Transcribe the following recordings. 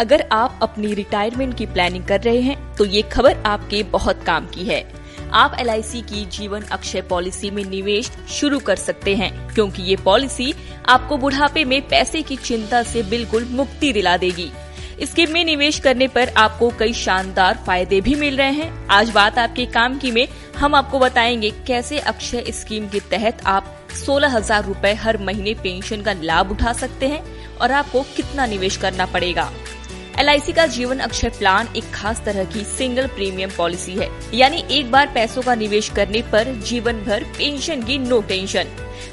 अगर आप अपनी रिटायरमेंट की प्लानिंग कर रहे हैं तो ये खबर आपके बहुत काम की है। आप एलआईसी की जीवन अक्षय पॉलिसी में निवेश शुरू कर सकते हैं, क्योंकि ये पॉलिसी आपको बुढ़ापे में पैसे की चिंता से बिल्कुल मुक्ति दिला देगी। स्कीम में निवेश करने पर आपको कई शानदार फ़ायदे भी मिल रहे हैं। आज बात आपके काम की में, हम आपको बताएँगे कैसे अक्षय स्कीम के तहत आप सोलह हज़ार रूपए हर महीने पेंशन का लाभ उठा सकते हैं और आपको कितना निवेश करना पड़ेगा। एलआईसी का जीवन अक्षय प्लान एक खास तरह की सिंगल प्रीमियम पॉलिसी है। यानी एक बार पैसों का निवेश करने पर जीवन भर पेंशन की नो टेंशन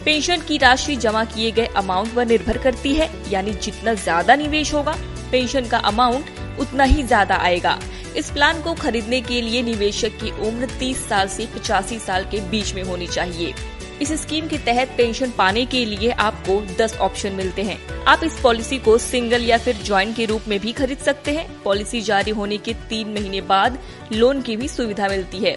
पेंशन की राशि जमा किए गए अमाउंट पर निर्भर करती है, यानी जितना ज़्यादा निवेश होगा पेंशन का अमाउंट उतना ही ज़्यादा आएगा। इस प्लान को खरीदने के लिए निवेशक की उम्र 30 साल से पचासी साल के बीच में होनी चाहिए। इस स्कीम के तहत पेंशन पाने के लिए आपको 10 ऑप्शन मिलते हैं। आप इस पॉलिसी को सिंगल या फिर ज्वाइंट के रूप में भी खरीद सकते हैं। पॉलिसी जारी होने के तीन महीने बाद लोन की भी सुविधा मिलती है।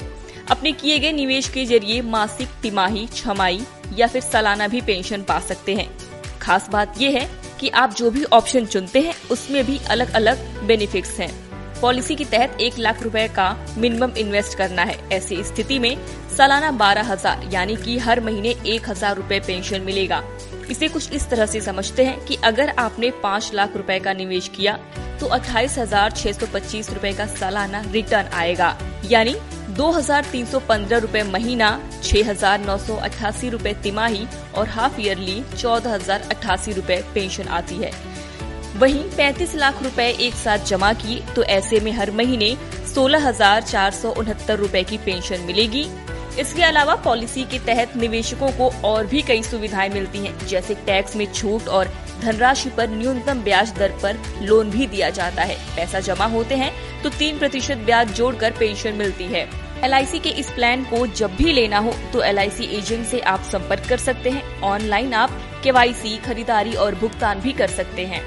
अपने किए गए निवेश के ज़रिए मासिक, तिमाही छमाई या फिर सालाना भी पेंशन पा सकते हैं। खास बात ये है कि आप जो भी ऑप्शन चुनते हैं, उसमें भी अलग अलग बेनिफिट्स हैं। पॉलिसी के तहत एक लाख रुपए का मिनिमम इन्वेस्ट करना है। ऐसी स्थिति में सालाना बारह हज़ार, यानी कि हर महीने एक हज़ार रूपए पेंशन मिलेगा। इसे कुछ इस तरह से समझते हैं कि अगर आपने पाँच लाख रुपए का निवेश किया तो अट्ठाईस हज़ार छह सौ पच्चीस रूपए का सालाना रिटर्न आएगा। यानी दो हज़ार तीन सौ पंद्रह रूपए महीना, छह हज़ार नौ सौ अट्ठासी रूपए तिमाही और हाफ़ ईयरली चौदह हज़ार अट्ठासी रूपए पेंशन आती है। वहीं 35 लाख रुपए एक साथ जमा किए तो ऐसे में हर महीने सोलह हज़ार चार सौ उनहत्तर रूपए की पेंशन मिलेगी। इसके अलावा पॉलिसी के तहत निवेशकों को और भी कई सुविधाएँ मिलती हैं, जैसे टैक्स में छूट और धनराशि पर न्यूनतम ब्याज दर पर लोन भी दिया जाता है। पैसा जमा होते हैं तो तीन प्रतिशत ब्याज जोड़कर पेंशन मिलती है। LIC के इस प्लान को जब भी लेना हो तो LIC एजेंट से आप संपर्क कर सकते हैं। ऑनलाइन आप के खरीदारी और भुगतान भी कर सकते हैं।